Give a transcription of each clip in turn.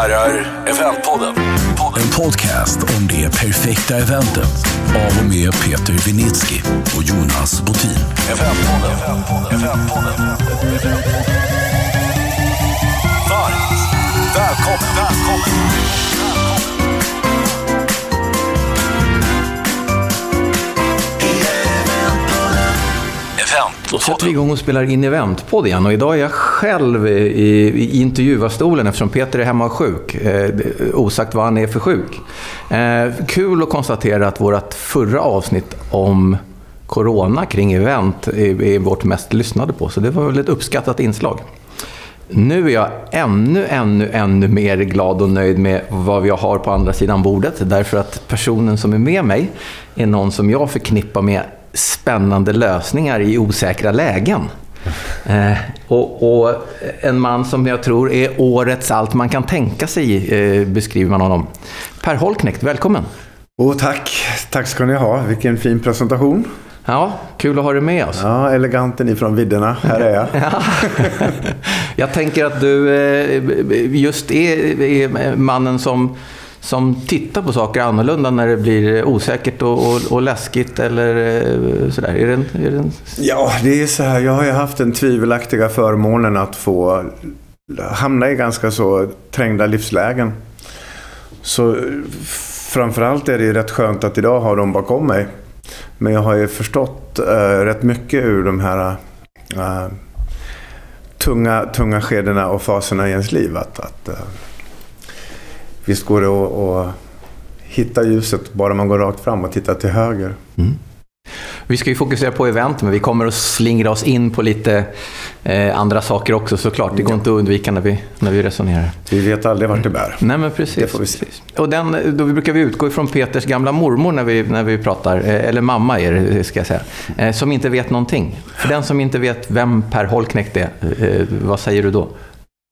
herrar, Eventpodden. En podcast om det perfekta eventet av och med Peter Vinitsky och Jonas Botin. Eventpodden. Eventpodden. Eventpodden. Varmt välkommen. välkommen. Då sätter vi igång och spelar in eventpodd igen. Och idag är jag själv i, i intervjuarstolen eftersom Peter är hemma och sjuk. Eh, osagt vad han är för sjuk. Eh, kul att konstatera att vårt förra avsnitt om Corona kring event är, är vårt mest lyssnade på. Så det var väl ett uppskattat inslag. Nu är jag ännu, ännu, ännu mer glad och nöjd med vad jag har på andra sidan bordet. Därför att personen som är med mig är någon som jag förknippar med spännande lösningar i osäkra lägen. Eh, och, och, en man som jag tror är årets allt man kan tänka sig, eh, beskriver man honom. Per Holknekt, välkommen! Oh, tack! Tack ska ni ha. Vilken fin presentation. Ja, kul att ha dig med oss. Ja, eleganten ifrån vidderna. Här är jag. Ja. Jag tänker att du eh, just är, är mannen som som tittar på saker annorlunda när det blir osäkert och, och, och läskigt eller eh, sådär? Är det en, är det en... Ja, det är så här. Jag har ju haft den tvivelaktiga förmånen att få hamna i ganska så trängda livslägen. Så eh, framförallt är det ju rätt skönt att idag ha dem bakom mig. Men jag har ju förstått eh, rätt mycket ur de här eh, tunga, tunga skedena och faserna i ens liv. Att, att eh, visst går det att, att hitta ljuset bara man går rakt fram och tittar till höger. Mm. Vi ska ju fokusera på event, men vi kommer att slingra oss in på lite eh, andra saker också såklart. Det går ja. inte att undvika när vi, när vi resonerar. Vi vet aldrig vart det bär. Nej, men precis. Det får vi se. Och den, då brukar vi utgå ifrån Peters gamla mormor när vi, när vi pratar, eh, eller mamma är det, ska jag säga, eh, som inte vet någonting. För den som inte vet vem Per Holknekt är, eh, vad säger du då?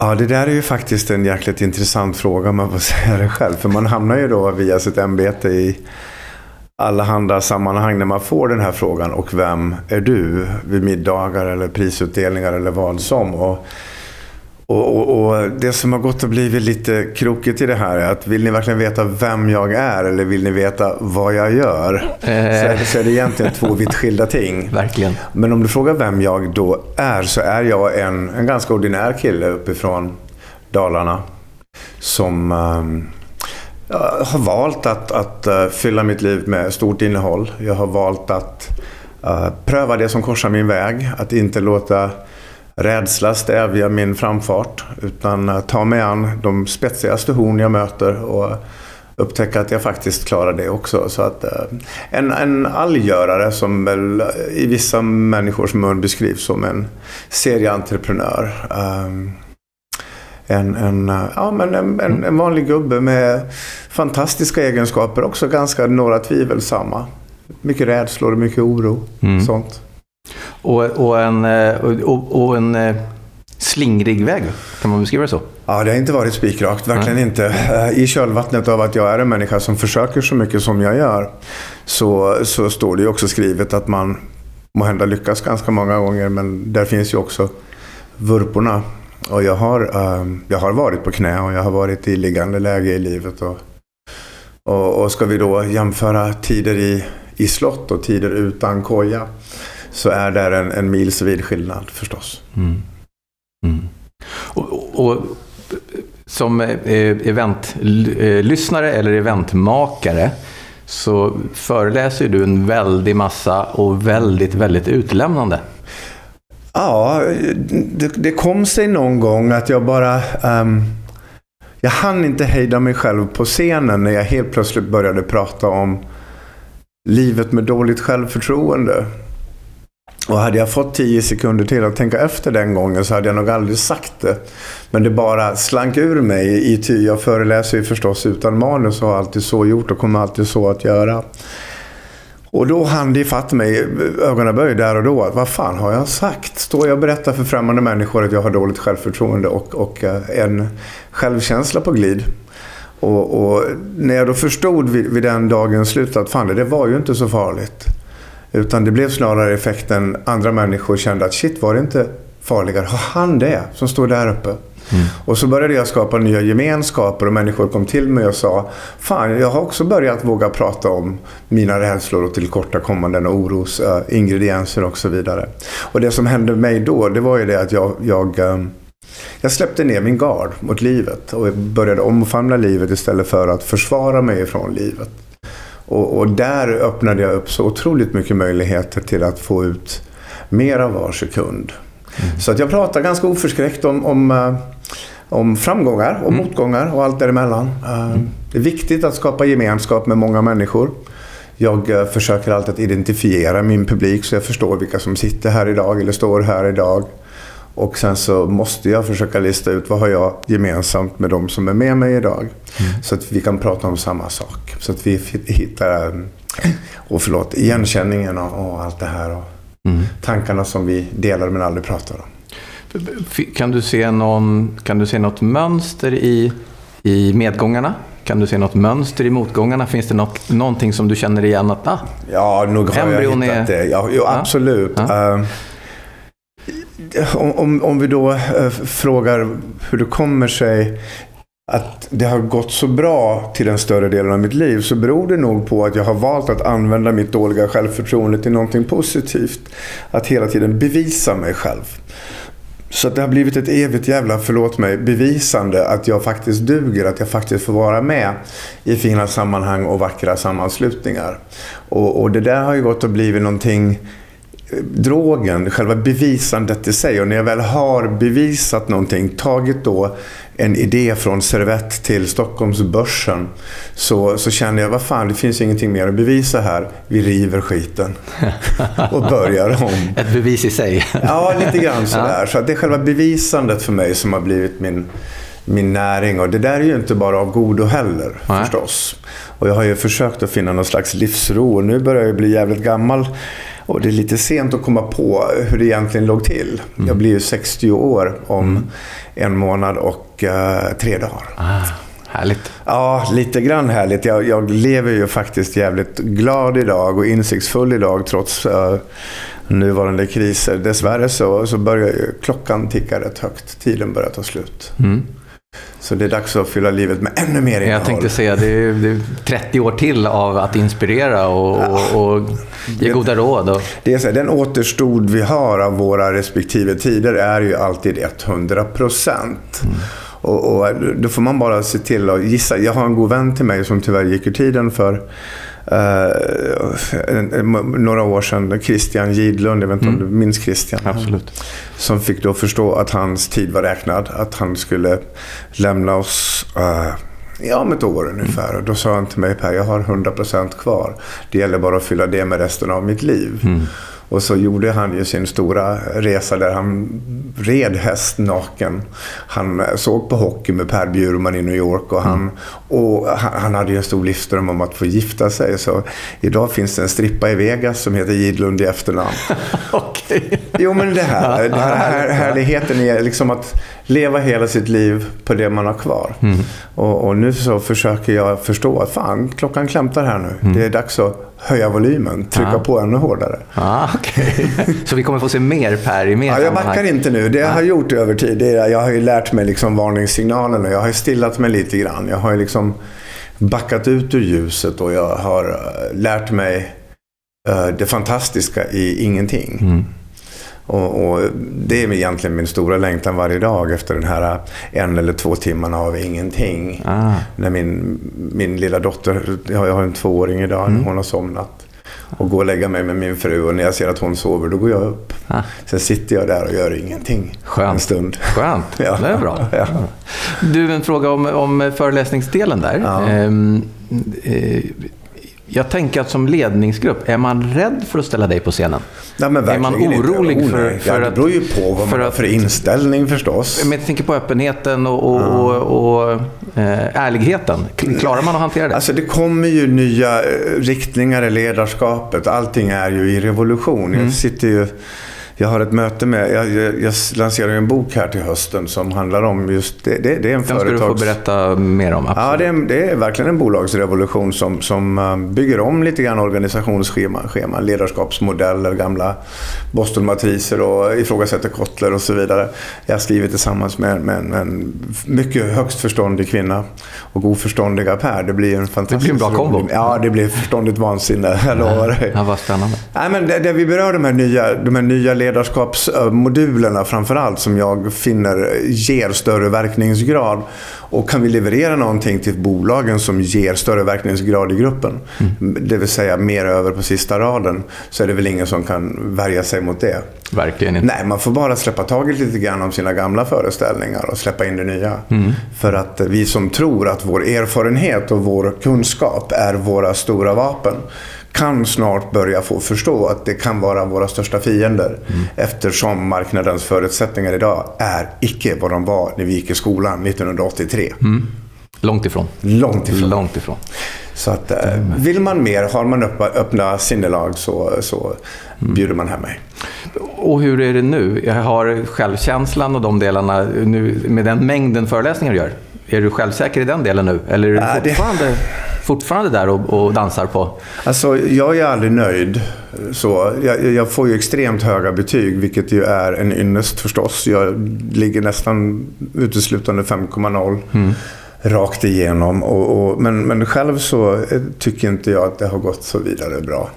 Ja, det där är ju faktiskt en jäkligt intressant fråga om man får säga det själv. För man hamnar ju då via sitt ämbete i allehanda sammanhang när man får den här frågan. Och vem är du? Vid middagar eller prisutdelningar eller vad som. Och och, och, och, det som har gått och blivit lite krokigt i det här är att vill ni verkligen veta vem jag är eller vill ni veta vad jag gör? Eh. Så, är, så är det egentligen två vitt skilda ting. Verkligen. Men om du frågar vem jag då är så är jag en, en ganska ordinär kille uppifrån Dalarna. Som um, har valt att, att uh, fylla mitt liv med stort innehåll. Jag har valt att uh, pröva det som korsar min väg. Att inte låta rädsla stävja min framfart. Utan eh, ta mig an de spetsigaste horn jag möter och upptäcka att jag faktiskt klarar det också. Så att, eh, en, en allgörare som väl i vissa människors mun beskrivs som en serieentreprenör. En, en, ja, men en, en, en, vanlig gubbe med fantastiska egenskaper, också ganska några tvivelsamma. Mycket rädslor och mycket oro. Mm. Sånt. Och, och en, eh, och, och en eh, slingrig väg, kan man beskriva det så? Ja, det har inte varit spikrakt, verkligen Nej. inte. Eh, I kölvattnet av att jag är en människa som försöker så mycket som jag gör, så, så står det ju också skrivet att man må hända lyckas ganska många gånger, men där finns ju också vurporna. Och jag har, jag har varit på knä och jag har varit i liggande läge i livet. Och, och, och ska vi då jämföra tider i, i slott och tider utan koja, så är det en, en milsvid skillnad förstås. Mm. Mm. Och, och, som eh, eventlyssnare eller eventmakare så föreläser du en väldig massa och väldigt, väldigt utlämnande. Ja, det, det kom sig någon gång att jag bara... Um, jag hann inte hejda mig själv på scenen när jag helt plötsligt började prata om livet med dåligt självförtroende. Och hade jag fått tio sekunder till att tänka efter den gången så hade jag nog aldrig sagt det. Men det bara slank ur mig. I ty jag föreläser ju förstås utan manus och har alltid så gjort och kommer alltid så att göra. Och då hann det ifatt mig, ögonen böj där och då, att vad fan har jag sagt? Står jag och berättar för främmande människor att jag har dåligt självförtroende och, och eh, en självkänsla på glid? Och, och, när jag då förstod vid, vid den dagens slut att fan det var ju inte så farligt. Utan det blev snarare effekten andra människor kände att shit, var det inte farligare? Har han det som står där uppe? Mm. Och så började jag skapa nya gemenskaper och människor kom till mig och sa Fan, jag har också börjat våga prata om mina rädslor och tillkortakommanden och orosingredienser och så vidare. Och det som hände mig då, det var ju det att jag, jag ehm, jag släppte ner min gard mot livet och började omfamna livet istället för att försvara mig ifrån livet. Och, och, där öppnade jag upp så otroligt mycket möjligheter till att få ut mer av var sekund. Mm. Så att jag pratar ganska oförskräckt om, om, eh, om framgångar och mm. motgångar och allt däremellan. Mm. Det är viktigt att skapa gemenskap med många människor. Jag eh, försöker alltid att identifiera min publik så jag förstår vilka som sitter här idag eller står här idag. Och sen så måste jag försöka lista ut vad har jag gemensamt med de som är med mig idag. Mm. Så att vi kan prata om samma sak. Så att vi hittar och förlåt, igenkänningen och, och allt det här. Och mm. Tankarna som vi delar men aldrig pratar om. Kan du se, någon, kan du se något mönster i, i medgångarna? Kan du se något mönster i motgångarna? Finns det något, någonting som du känner igen att ah, Ja, nog har jag hittat är... det. Ja, jo, absolut. Ja. Uh, om, om, om vi då eh, frågar hur det kommer sig att det har gått så bra till den större delen av mitt liv så beror det nog på att jag har valt att använda mitt dåliga självförtroende till någonting positivt. Att hela tiden bevisa mig själv. Så det har blivit ett evigt jävla, förlåt mig, bevisande att jag faktiskt duger. Att jag faktiskt får vara med i fina sammanhang och vackra sammanslutningar. Och, och det där har ju gått och blivit någonting drogen, själva bevisandet i sig. Och när jag väl har bevisat någonting, tagit då en idé från Servett till Stockholmsbörsen så, så känner jag, vad fan, det finns ingenting mer att bevisa här. Vi river skiten och börjar om. Ett bevis i sig. ja, lite grann sådär. Så det är själva bevisandet för mig som har blivit min, min näring. Och det där är ju inte bara av godo heller, Nej. förstås. Och jag har ju försökt att finna någon slags livsro. Och nu börjar jag bli jävligt gammal. Och det är lite sent att komma på hur det egentligen låg till. Mm. Jag blir ju 60 år om mm. en månad och uh, tre dagar. Ah, härligt. Ja, lite grann härligt. Jag, jag, lever ju faktiskt jävligt glad idag och insiktsfull idag trots uh, nuvarande kriser. Dessvärre så, så börjar klockan ticka rätt högt. Tiden börjar ta slut. Mm. Så det är dags att fylla livet med ännu mer innehåll. Jag tänkte säga, det är, det är 30 år till av att inspirera och, ja. och, och ge goda råd. Och... Det är så här, den återstod vi har av våra respektive tider är ju alltid 100 procent. Mm. Och, och, då får man bara se till att gissa. Jag har en god vän till mig som tyvärr gick ur tiden för Uh, några år sedan, Christian Gidlund, jag vet inte mm. om du minns Christian? Absolut. Som fick då förstå att hans tid var räknad. Att han skulle lämna oss uh, ja, om ett år ungefär. Och då sa han till mig, Per, jag har 100% kvar. Det gäller bara att fylla det med resten av mitt liv. Mm. Och så gjorde han ju sin stora resa där han red häst naken. Han såg på hockey med Per Bjurman i New York och han, och han, hade ju en stor livsdröm om att få gifta sig. Så idag finns det en strippa i Vegas som heter Gidlund i efternamn. Okej. Jo men det här, det här, här härligheten är liksom att leva hela sitt liv på det man har kvar. Mm. Och, och, nu så försöker jag förstå att fan, klockan klämtar här nu. Mm. Det är dags att höja volymen, trycka ah. på ännu hårdare. Ah, okay. så vi kommer få se mer Per i mer ja, Jag backar inte nu. Det jag ah. har gjort över tid, det är, jag har ju lärt mig liksom varningssignalerna. Jag har stillat mig lite grann. Jag har ju liksom backat ut ur ljuset och jag har eh, lärt mig uh, det fantastiska i ingenting. Mm. Och, och, det är egentligen min stora längtan varje dag efter den här en eller två timmarna av ingenting. Ah. När min, min lilla dotter, jag har en tvååring idag, mm. hon har somnat. Och går och lägga mig med min fru och när jag ser att hon sover då går jag upp. Ah. Sen sitter jag där och gör ingenting Skönt. en stund. Skönt, ja. det är bra. Ja. Du, en fråga om, om föreläsningsdelen där. Ja. Ehm, eh, jag tänker att som ledningsgrupp, är man rädd för att ställa dig på scenen? Nej, men är man orolig inte. för, för ja, Det beror ju på vad man har för inställning förstås. Men jag tänker på öppenheten och, och, ja. och, och eh, ärligheten. Klarar man att hantera det? Alltså det kommer ju nya eh, riktningar i ledarskapet. Allting är ju i revolution. Mm. Jag sitter ju Jag har ett möte med, jag, jag, jag lanserar en bok här till hösten som handlar om just det. Det, det är en Den ska du få berätta mer om. Absolut. Ja, det är, det är, verkligen en bolagsrevolution som, som eh, bygger om lite grann organisationsscheman, scheman, ledarskapsmodeller, gamla Bostonmatriser och ifrågasätter Kotler och så vidare. Jag har skrivit tillsammans med, med, med en mycket högst förståndig kvinna och oförståndiga Per. Det blir en fantastisk... Det blir en bra kombo. Ja, det blir förståndigt vansinne. Jag lovar dig. Ja, vad spännande. Nej, men det vi berör de här nya, de här nya ledarskapsmodulerna framför allt som jag finner ger större verkningsgrad. Och kan vi leverera någonting till bolagen som ger större verkningsgrad i gruppen, mm. det vill säga mer över på sista raden, så är det väl ingen som kan värja sig mot det. Verkligen inte. Nej, man får bara släppa taget lite grann om sina gamla föreställningar och släppa in det nya. Mm. För att vi som tror att vår erfarenhet och vår kunskap är våra stora vapen kan snart börja få förstå att det kan vara våra största fiender. Mm. Eftersom marknadens förutsättningar idag är icke vad de var när vi gick i skolan 1983. Mm. Långt ifrån. Långt ifrån. Långt ifrån. Så att, eh, vill man mer, har man öppna, öppna sinnelag så, så mm. bjuder man hem mig. Och hur är det nu? Jag har självkänslan och de delarna nu med den mängden föreläsningar du gör. Är du självsäker i den delen nu? Eller är du äh, fortfarande, det... fortfarande där och, och, dansar på? Alltså, jag är aldrig nöjd. Så, jag, jag, får ju extremt höga betyg, vilket ju är en ynnest förstås. Jag ligger nästan uteslutande 5,0. Mm. Rakt igenom. Och, och, men, men själv så tycker inte jag att det har gått så vidare bra.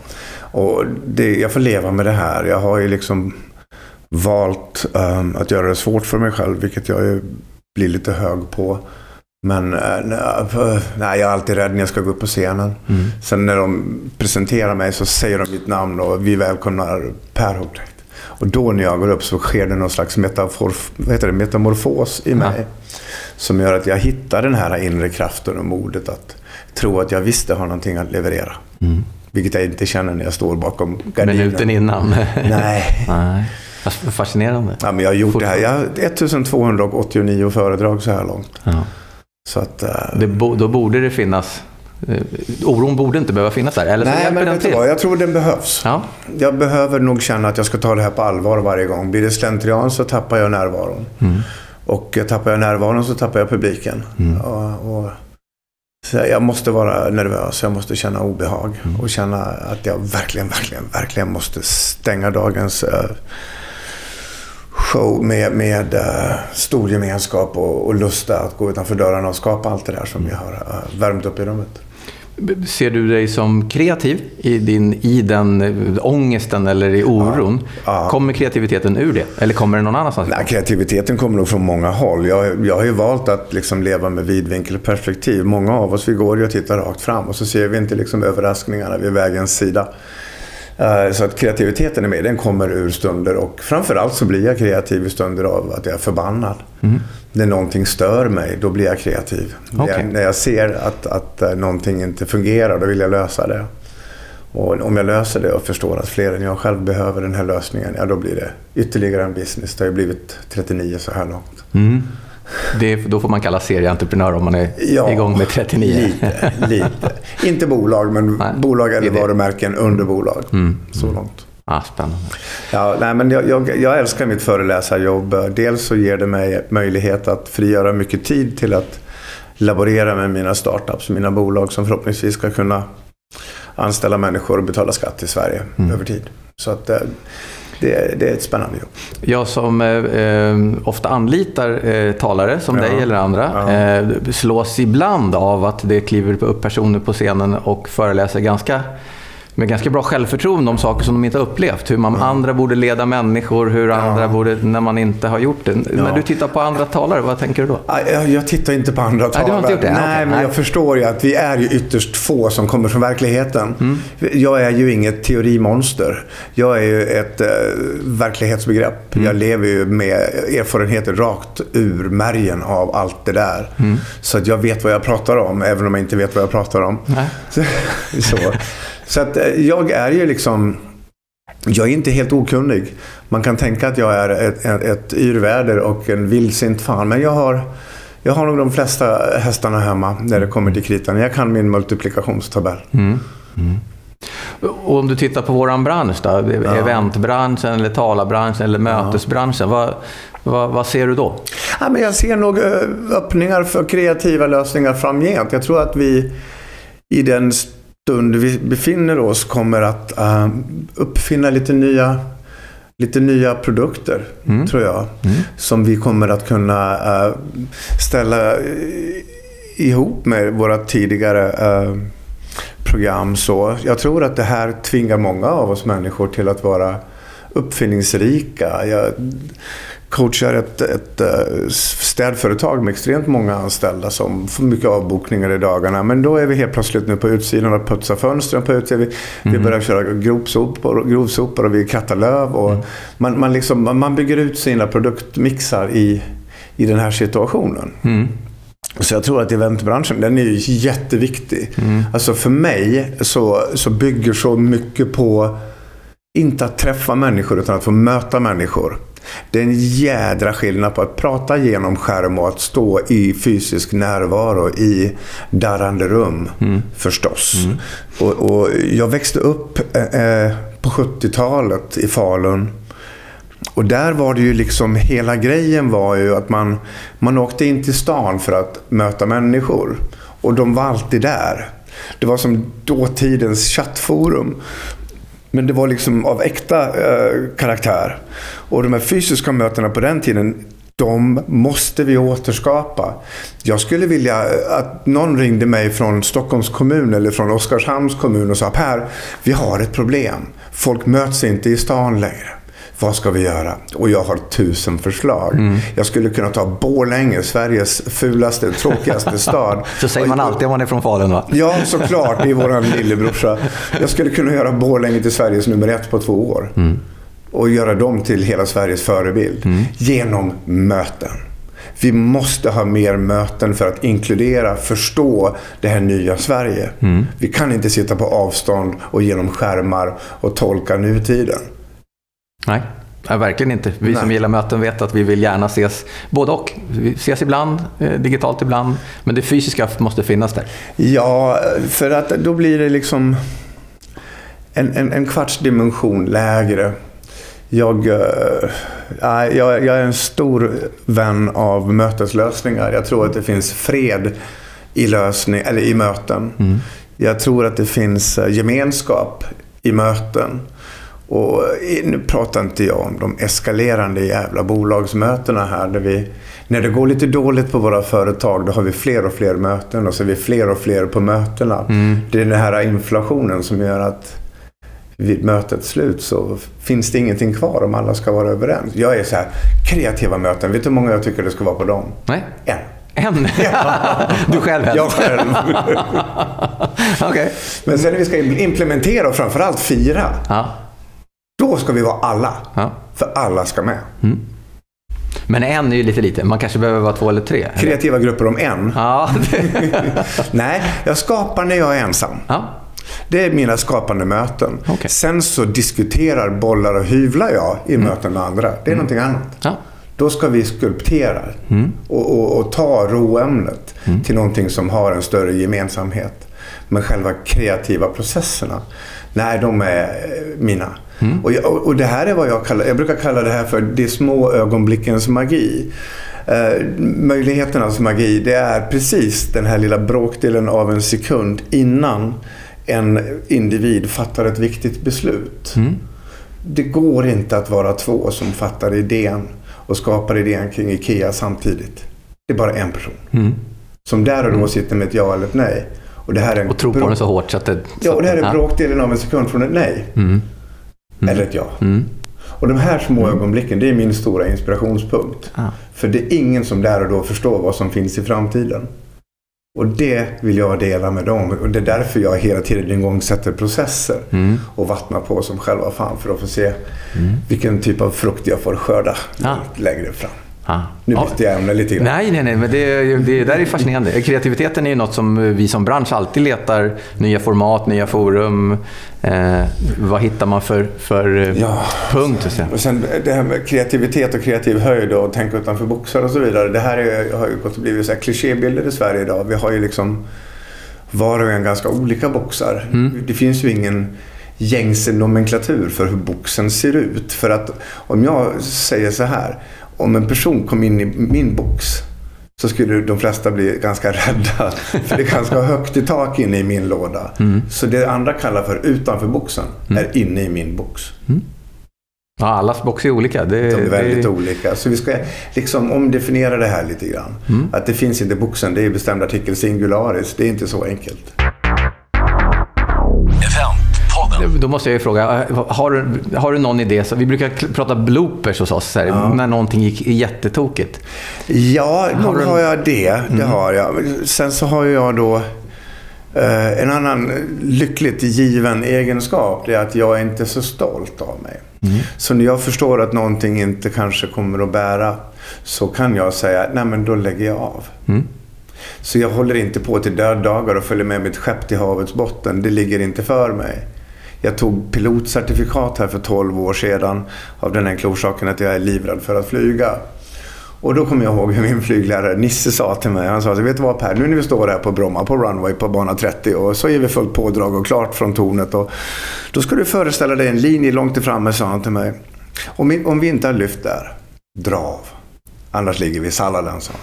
Och det, jag får leva med det här. Jag har ju liksom valt um, att göra det svårt för mig själv, vilket jag blir lite hög på. Men äh, nej, jag är alltid rädd när jag ska gå upp på scenen. Mm. Sen när de presenterar mig så säger de mitt namn och vi välkomnar Per Hopträkt. Och då när jag går upp så sker det någon slags metafor, heter det, metamorfos i mig. Ja. Som gör att jag hittar den här inre kraften och modet att tro att jag visste har någonting att leverera. Mm. Vilket jag inte känner när jag står bakom gardinen. Minuten innan. nej. nej. Fascinerande. Ja, men jag har gjort det här. Jag har 1289 föredrag så här långt. Ja. Så att, uh, bo, då borde det finnas uh, Oron borde inte behöva finnas där. Eller Nej, men vet du vad? Jag tror den behövs. Ja. Jag behöver nog känna att jag ska ta det här på allvar varje gång. Blir det slentrian så tappar jag närvaron. Mm. Och tappar jag närvaron så tappar jag publiken. Mm. Och, och, så jag måste vara nervös, jag måste känna obehag. Mm. Och känna att jag verkligen, verkligen, verkligen måste stänga dagens uh, show med, med uh, stor gemenskap och, och lust att gå utanför dörrarna och skapa allt det där som vi har uh, värmt upp i rummet. Ser du dig som kreativ i, din, i den uh, ångesten eller i oron? Ja, ja. Kommer kreativiteten ur det? Eller kommer den någon annanstans? Nej, kreativiteten kommer nog från många håll. Jag, jag har ju valt att liksom leva med vidvinkelperspektiv. Många av oss vi går ju och tittar rakt fram och så ser vi inte liksom överraskningarna vid vägens sida. Eh, så att kreativiteten är med, den kommer ur stunder och framförallt så blir jag kreativ i stunder av att jag är förbannad. Mm. När någonting stör mig, då blir jag kreativ. Okay. När jag ser att, att eh, någonting inte fungerar, då vill jag lösa det. Och om jag löser det och förstår att fler än jag själv behöver den här lösningen, ja då blir det ytterligare en business. Det har ju blivit 39 så här långt. Mm. Det, då får man kalla serieentreprenör om man är ja, igång med 39. Lite, lite. Inte bolag, men nej, bolag eller varumärken under bolag. Mm, så mm. långt. Ah, spännande. Ja, nej, men jag, jag, jag, älskar mitt föreläsarjobb. Dels så ger det mig möjlighet att frigöra mycket tid till att laborera med mina startups, mina bolag som förhoppningsvis ska kunna anställa människor och betala skatt i Sverige mm. över tid. Så att, eh, det, det är ett spännande jobb. Jag som eh, ofta anlitar eh, talare som ja. dig eller andra ja. eh, slås ibland av att det kliver upp personer på scenen och föreläser ganska med ganska bra självförtroende om saker som de inte har upplevt. Hur man ja. andra borde leda människor, hur ja. andra borde, när man inte har gjort det. Ja. När du tittar på andra talare, vad tänker du då? Jag, jag tittar inte på andra talare. Nej, du har inte gjort det? Nej, okay. men Nej. jag förstår ju att vi är ju ytterst få som kommer från verkligheten. Mm. Jag är ju inget teorimonster. Jag är ju ett äh, verklighetsbegrepp. Mm. Jag lever ju med erfarenheter rakt ur märgen av allt det där. Mm. Så att jag vet vad jag pratar om, även om jag inte vet vad jag pratar om. Nej. så. Så att eh, jag är ju liksom... Jag är inte helt okunnig. Man kan tänka att jag är ett, ett, ett yrväder och en vildsint fan. Men jag har, jag har nog de flesta hästarna hemma när det kommer till kritan. Jag kan min multiplikationstabell. Mm. Mm. Och om du tittar på våran bransch då, eventbranschen eller talarbranschen eller mötesbranschen, vad, vad, vad ser du då? Ja, men jag ser nog eh, öppningar för kreativa lösningar framgent. Jag tror att vi i den stund vi befinner oss kommer att uh, uppfinna lite nya lite nya produkter, Mm. tror jag. Som vi kommer att kunna uh, ställa ihop med våra tidigare uh, program. Så jag tror att det här tvingar många av oss människor till att vara uppfinningsrika. Jag coachar ett, ett eh, städföretag med extremt många anställda som får mycket avbokningar i dagarna. Men då är vi helt plötsligt nu på utsidan och putsar fönstren på utsidan. Vi, vi börjar köra grovsopor, grovsopor och vi kattar löv. Och man, man, liksom, man bygger ut sina produktmixar i, i den här situationen. Så jag tror att eventbranschen, den är ju jätteviktig. Alltså för mig så, så bygger så mycket på, inte att träffa människor, utan att få möta människor. Det är en jädra skillnad på att prata genom skärm och att stå i fysisk närvaro i darrande rum, förstås. Och, och jag växte upp eh, på 70-talet i Falun. Och där var det ju liksom, hela grejen var ju att man, man åkte in till stan för att möta människor. Och de var alltid där. Det var som dåtidens chattforum. Men det var liksom av äkta eh, karaktär. Och de här fysiska mötena på den tiden, de måste vi återskapa. Jag skulle vilja att någon ringde mig från Stockholms kommun eller från Oskarshamns kommun och sa Per, vi har ett problem. Folk möts inte i stan längre. Vad ska vi göra? Och jag har tusen förslag. Jag skulle kunna ta Borlänge, Sveriges fulaste, tråkigaste stad. Så säger man alltid om man är från Falun va? Ja, såklart. Det är våran lillebrorsa. Jag skulle kunna göra Borlänge till Sveriges nummer ett på två år. Och göra dem till hela Sveriges förebild. Genom möten. Vi måste ha mer möten för att inkludera, förstå det här nya Sverige. Vi kan inte sitta på avstånd och genom skärmar och tolka nutiden. Nej. Nej, verkligen inte. Vi som Nej. gillar möten vet att vi vill gärna ses, både och. Vi ses ibland, eh, digitalt ibland, men det fysiska måste finnas där. Ja, för att då blir det liksom en, en, en kvarts dimension lägre. Jag, eh, jag, jag är en stor vän av möteslösningar. Jag tror att det finns fred i, lösning, eller i möten. Jag tror att det finns eh, gemenskap i möten. Och eh, nu pratar inte jag om de eskalerande jävla bolagsmötena här. Där vi, när det går lite dåligt på våra företag, då har vi fler och fler möten och så är vi fler och fler på mötena. Det är den här inflationen som gör att vid mötets slut så finns det ingenting kvar om alla ska vara överens. Jag är så här, kreativa möten, vet du hur många jag tycker det ska vara på dem? Nej? En. En? du själv helst? Jag själv. Okej. Men sen när vi ska implementera och framförallt fira, Ja. Då ska vi vara alla. ja. För alla ska med. Men en är ju lite lite. Man kanske behöver vara två eller tre. eller? Kreativa grupper om en. Ja. Nej, jag skapar när jag är ensam. ja. Det är mina skapande möten. Okej. Sen så diskuterar, bollar och hyvlar jag i möten med andra. Det är någonting annat. ja. Då ska vi skulptera och, och, och ta roämnet till någonting som har en större gemensamhet. Men själva kreativa processerna, nej de är eh, mina. Och, jag, och det här är vad jag kallar, jag brukar kalla det här för de små ögonblickens magi. Eh, möjligheternas magi, det är precis den här lilla bråkdelen av en sekund innan en individ fattar ett viktigt beslut. Det går inte att vara två som fattar idén och skapar idén kring IKEA samtidigt. Det är bara en person. Som där och då sitter med ett ja eller ett nej. Och, det här är en Och tro på den så hårt så att det... Ja, och det här är bråkdelen av en sekund från ett nej. Eller ett ja. Mm. Och de här små ögonblicken, det är min stora inspirationspunkt. Ja. För det är ingen som där och då förstår vad som finns i framtiden. Och det vill jag dela med dem. Och det är därför jag hela tiden igångsätter processer. Mm. Och vattnar på som själva fan för att få se vilken typ av frukt jag får skörda Ja. längre fram. Ja. Nu bytte jag ämne lite grann. Nej, nej, nej, men det, det där är fascinerande. Kreativiteten är ju något som vi som bransch alltid letar nya format, nya forum. Eh, vad hittar man för, för eh, Ja. punkt? Så? Och sen det här med kreativitet och kreativ höjd och tänka utanför boxar och så vidare. Det här är, har ju gått och blivit så här klichébilder i Sverige idag. Vi har ju liksom var och en ganska olika boxar. Det finns ju ingen gängse nomenklatur för hur boxen ser ut. För att om jag säger så här, om en person kom in i min box så skulle de flesta bli ganska rädda. För det är ganska högt i tak inne i min låda. Mm. Så det andra kallar för utanför boxen är inne i min box. Ja, allas box är olika. Det, De är väldigt det, olika. Så vi ska liksom omdefiniera det här lite grann. Mm. Att det finns inte boxen, det är bestämd artikel singularis. Det är inte så enkelt. Då måste jag ju fråga, eh, har du, har du någon idé? Så vi brukar prata bloopers hos oss, så här, när någonting gick jättetokigt. Ja, nog du- har jag det. Det har jag. Sen så har jag då eh, en annan lyckligt given egenskap. Det är att jag är inte så stolt av mig. Så när jag förstår att någonting inte kanske kommer att bära så kan jag säga, nej men då lägger jag av. Så jag håller inte på till döddagar och följer med mitt skepp till havets botten. Det ligger inte för mig. Jag tog pilotcertifikat här för 12 år sedan av den enkla orsaken att jag är livrädd för att flyga. Och då kommer jag ihåg hur min flyglärare Nisse sa till mig. Han sa, vet du vad Per, nu när vi står här på Bromma på runway på bana 30 och så är vi fullt pådrag och klart från tornet. Och då ska du föreställa dig en linje långt framme, sa han till mig. Om vi, om vi inte har lyft där, dra av. Annars ligger vi i salladen, sa.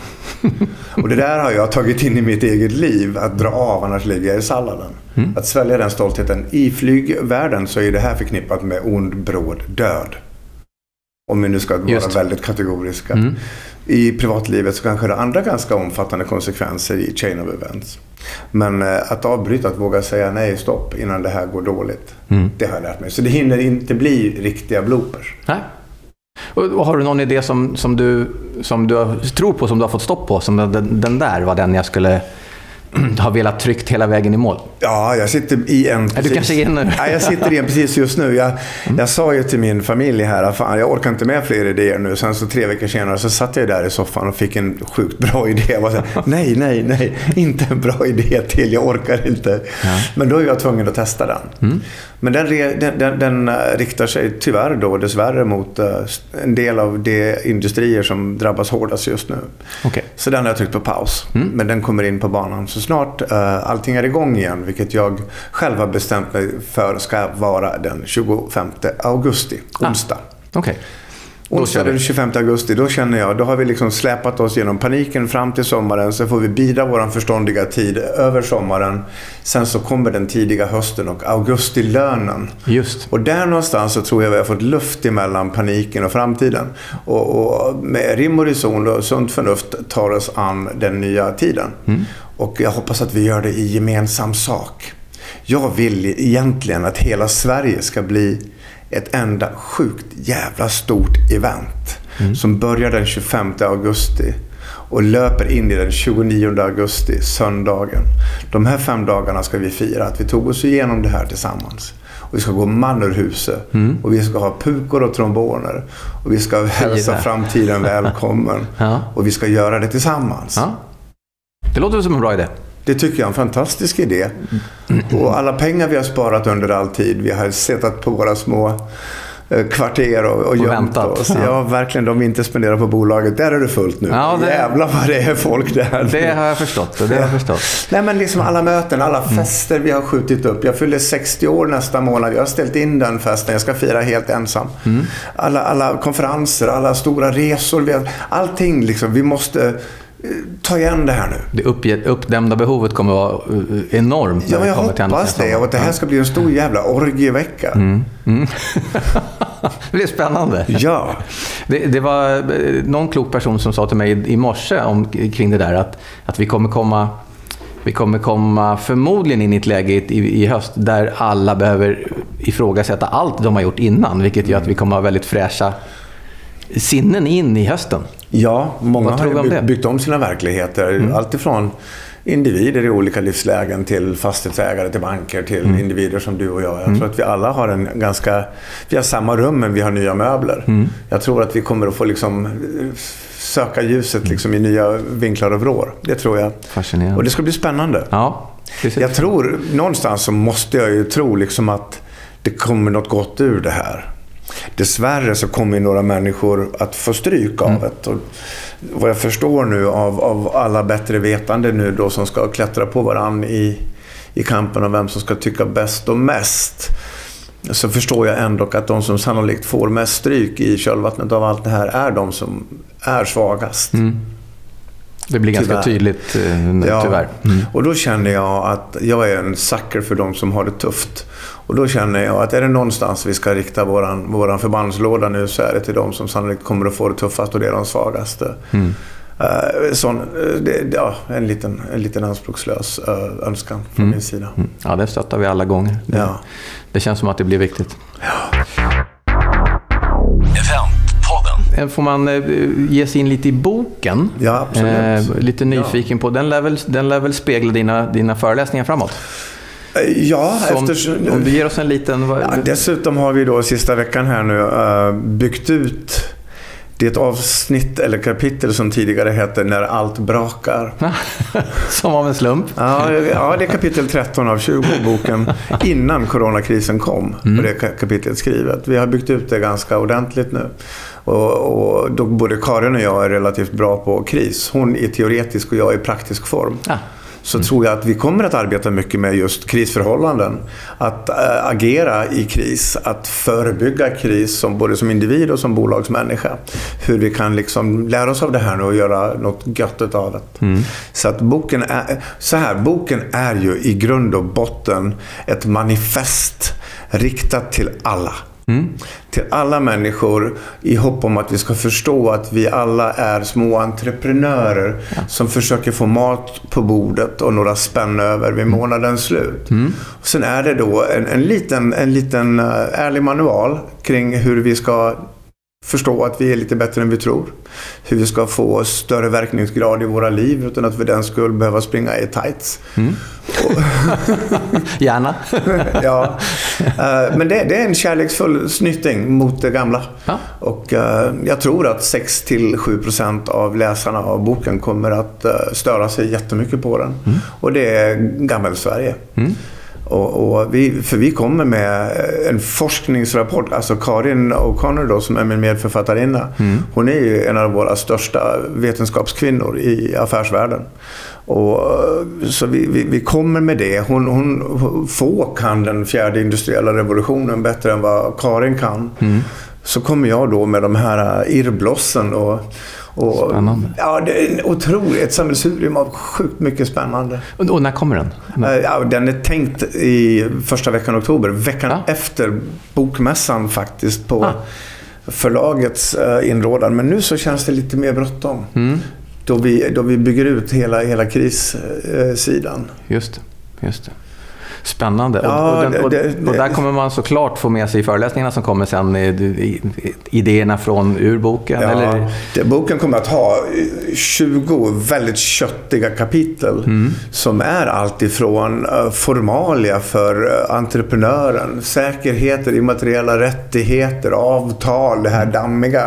Och det där har jag tagit in i mitt eget liv. Att dra av, annars ligger jag i salladen. Att svälja den stoltheten. I flygvärlden så är det här förknippat med ond, bråd död. Om vi nu ska vara Just. väldigt kategoriska. Mm. I privatlivet så kanske det är andra ganska omfattande konsekvenser i chain of events. Men eh, att avbryta, att våga säga nej, stopp innan det här går dåligt. Mm. Det har jag lärt mig. Så det hinner inte bli riktiga bloopers. Nej. Och, har du någon idé som, som, du, som du tror på, som du har fått stopp på? Som den, den där var den jag skulle ha velat tryckt hela vägen i mål? Ja, jag sitter i en... du kanske är nu? Ja, jag sitter i en precis just nu. Jag, jag sa ju till min familj här, fan jag orkar inte med fler idéer nu. Sen så tre veckor senare så satt jag där i soffan och fick en sjukt bra idé. Jag var så här, nej, nej, nej, inte en bra idé till, jag orkar inte. Men då är jag tvungen att testa den. Men den, den, den, den eh, riktar sig tyvärr då dessvärre mot eh, en del av de industrier som drabbas hårdast just nu. Okej. Så den har jag tryckt på paus. Men den kommer in på banan så snart uh, allting är igång igen. Vilket jag själv har bestämt mig för ska vara den 25 augusti, onsdag. Okej. Då Onsdag den 25 augusti, då känner jag, då har vi liksom släpat oss genom paniken fram till sommaren. Så får vi bida vår förståndiga tid över sommaren. Sen så kommer den tidiga hösten och augustilönen. Just. Och där någonstans så tror jag vi har fått luft emellan paniken och framtiden. Och, och med rim och reson och sunt förnuft tar oss an den nya tiden. Och jag hoppas att vi gör det i gemensam sak. Jag vill egentligen att hela Sverige ska bli ett enda sjukt jävla stort event. Som börjar den 25 augusti och löper in i den 29 augusti, söndagen. De här fem dagarna ska vi fira att vi tog oss igenom det här tillsammans. Och vi ska gå man ur huset. Och vi ska ha pukor och tromboner. Och vi ska hälsa framtiden välkommen. Ja. Och vi ska göra det tillsammans. Ja. Det låter som en bra idé. Det tycker jag är en fantastisk idé. Och alla pengar vi har sparat under all tid. Vi har suttit på våra små eh, kvarter och, och gömt väntat. oss. Ja. Ja. verkligen. De vi inte spenderar på bolaget. Där är det fullt nu. Ja, det- Jävlar vad det är folk där. Det har jag förstått. och Det har jag förstått. Nej men liksom alla möten, alla fester vi har skjutit upp. Jag fyller 60 år nästa månad. Jag har ställt in den festen. Jag ska fira helt ensam. Alla, alla konferenser, alla stora resor. Vi har, allting liksom. Vi måste ta igen det här nu. Det uppge- uppdämda behovet kommer vara eh, enormt. Ja, jag hoppas det. Och att det här ska bli en stor jävla orgievecka. Det blir spännande. Ja. Det, det var eh, någon klok person som sa till mig i, i morse om, kring det där att, att vi kommer komma vi kommer komma förmodligen in i ett läge i, i höst där alla behöver ifrågasätta allt de har gjort innan. Vilket gör att vi kommer ha väldigt fräscha sinnen in i hösten. Ja, många har ju byggt, byggt om sina verkligheter. Allt ifrån individer i olika livslägen till fastighetsägare, till banker, till individer som du och jag. Jag tror att vi alla har en ganska... Vi har samma rum men vi har nya möbler. Jag tror att vi kommer att få liksom eh, söka ljuset liksom i nya vinklar och vrår. Det tror jag. Fascinerande. Och det ska bli spännande. Ja. Jag tror, någonstans så måste jag ju tro liksom att det kommer något gott ur det här. Dessvärre så kommer ju några människor att få stryk av det. Och vad jag förstår nu av, av alla bättre vetande nu då som ska klättra på varann i, i kampen om vem som ska tycka bäst och mest. så förstår jag ändå att de som sannolikt får mest stryk i kölvattnet av allt det här är de som är svagast. Mm. Det blir ganska Tyvärr. tydligt, eh, Ja. tyvärr. Mm. Och då känner jag att jag är en sucker för de som har det tufft. Och då känner jag att är det någonstans vi ska rikta våran, våran förbandslåda nu så är det till de som sannolikt kommer att få det tuffast och det är de svagaste. Mm. Eh, sån, eh, det, ja, en, liten, en liten anspråkslös eh, önskan från min sida. Mm. Ja, det stöttar vi alla gånger. Det, Ja. det känns som att det blir viktigt. Eh, Får man ge sig in lite i boken? Ja, absolut. Eh, lite nyfiken på. Den lär väl, den lär väl spegla dina, dina föreläsningar framåt? Ja, Så om, eftersom... om du ger oss en liten... Ja, dessutom har vi då sista veckan här nu eh, byggt ut det avsnitt eller kapitel som tidigare hette När allt brakar. Som av en slump. Ja, ja, det är kapitel 13 av 20 i boken. Innan coronakrisen kom. Och det är kapitlet skrivet. Vi har byggt ut det ganska ordentligt nu. Och, och då både Karin och jag är relativt bra på kris. Hon är teoretisk och jag i praktisk form. Ah. Så tror jag att vi kommer att arbeta mycket med just krisförhållanden. Att äh, agera i kris, att förebygga kris som, både som individ och som bolagsmänniska. Hur vi kan liksom lära oss av det här nu och göra något gött av det. Så att boken är, så här, boken är ju i grund och botten ett manifest riktat till alla. Till alla människor i hopp om att vi ska förstå att vi alla är små entreprenörer som försöker få mat på bordet och några spänn över vid månadens slut. Och sen är det då en, en, liten, en liten eh, ärlig manual kring hur vi ska förstå att vi är lite bättre än vi tror. Hur vi ska få större verkningsgrad i våra liv utan att för den skull behöva springa i tights. Gärna. ja. Eh, Men det, det är en kärleksfull snyting mot det gamla. Ja. Och eh, jag tror att 6-7% av läsarna av boken kommer att eh, störa sig jättemycket på den. Och det är gammel-Sverige. Och, och vi, för vi kommer med en forskningsrapport. Alltså Karin O'Connor då, som är min medförfattarinna. Hon är ju en av våra största vetenskapskvinnor i affärsvärlden. Och, så vi, vi, vi kommer med det. Hon, hon, få kan den fjärde industriella revolutionen bättre än vad Karin kan. Så kommer jag då med de här irrblossen och, och Spännande. Ja, det är otroligt, ett sammelsurium av sjukt mycket spännande. Och, och när kommer den? Eh, Ja, den är tänkt i första veckan i oktober. Veckan Ja. efter bokmässan faktiskt på Ah. förlagets eh, inrådan. Men nu så känns det lite mer bråttom. Mm. Då, vi, då vi bygger ut hela, hela krissidan. Just det. Just det. Spännande. Ja, och, och, den, och, det- och där kommer man såklart få med sig föreläsningarna som kommer sen, i, i, idéerna från ur boken. Ja, Eller, det, boken kommer att ha eh, 20 väldigt köttiga kapitel Mm. som är allt ifrån eh, formalia för eh, entreprenören, säkerheter, immateriella rättigheter, avtal, det här Mm. dammiga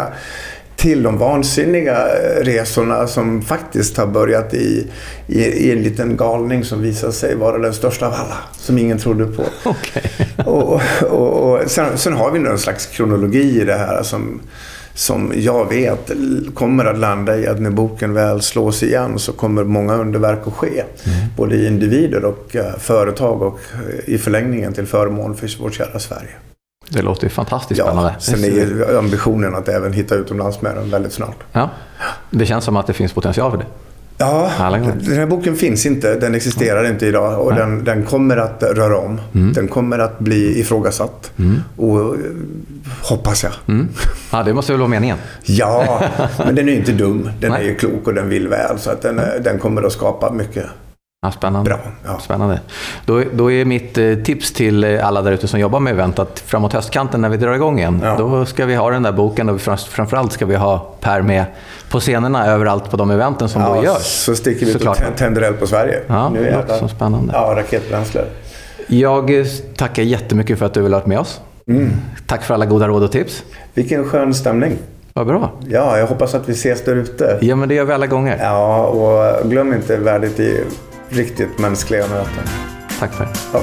till de vansinniga eh, resorna som faktiskt har börjat i, i, i en liten galning som visar sig vara den största av alla, som ingen trodde på. Okej. Och, och, och sen, sen har vi någon slags kronologi i det här som, som jag vet kommer att landa i att när boken väl slås igen så kommer många underverk att ske. Både i individer och eh, företag och eh, i förlängningen till förmån för vårt kära Sverige. Det låter ju fantastiskt Ja, spännande. sen är ju ambitionen att även hitta utomlands med den väldigt snart. Ja. Det känns som att det finns potential för det. Ja, den här boken finns inte. Den existerar inte idag och den, den kommer att röra om. Den kommer att bli ifrågasatt. Och eh, hoppas jag. Mm. Ja, det måste väl vara meningen. Ja, men den är ju inte dum. Den är Nej. ju klok och den vill väl. Så att den, är- den kommer att skapa mycket Ja, spännande. bra. Ja. Spännande. Då, då är mitt eh, tips till eh, alla där ute som jobbar med event att framåt höstkanten när vi drar igång igen, Ja. då ska vi ha den där boken och fram- framförallt ska vi ha Per med på scenerna överallt på de eventen som då Ja, görs. så sticker vi ut och tänder eld på Sverige. Ja, Nu det jävlar. låter som spännande. Ja, raketbränsle. Jag eh, tackar jättemycket för att du ville ha med oss. Mm. Tack för alla goda råd och tips. Vilken skön stämning. Vad bra. Ja, jag hoppas att vi ses där ute. Ja, men det gör vi alla gånger. Ja, och glöm inte värdet i riktigt mänskliga möten. Tack Per. Ja.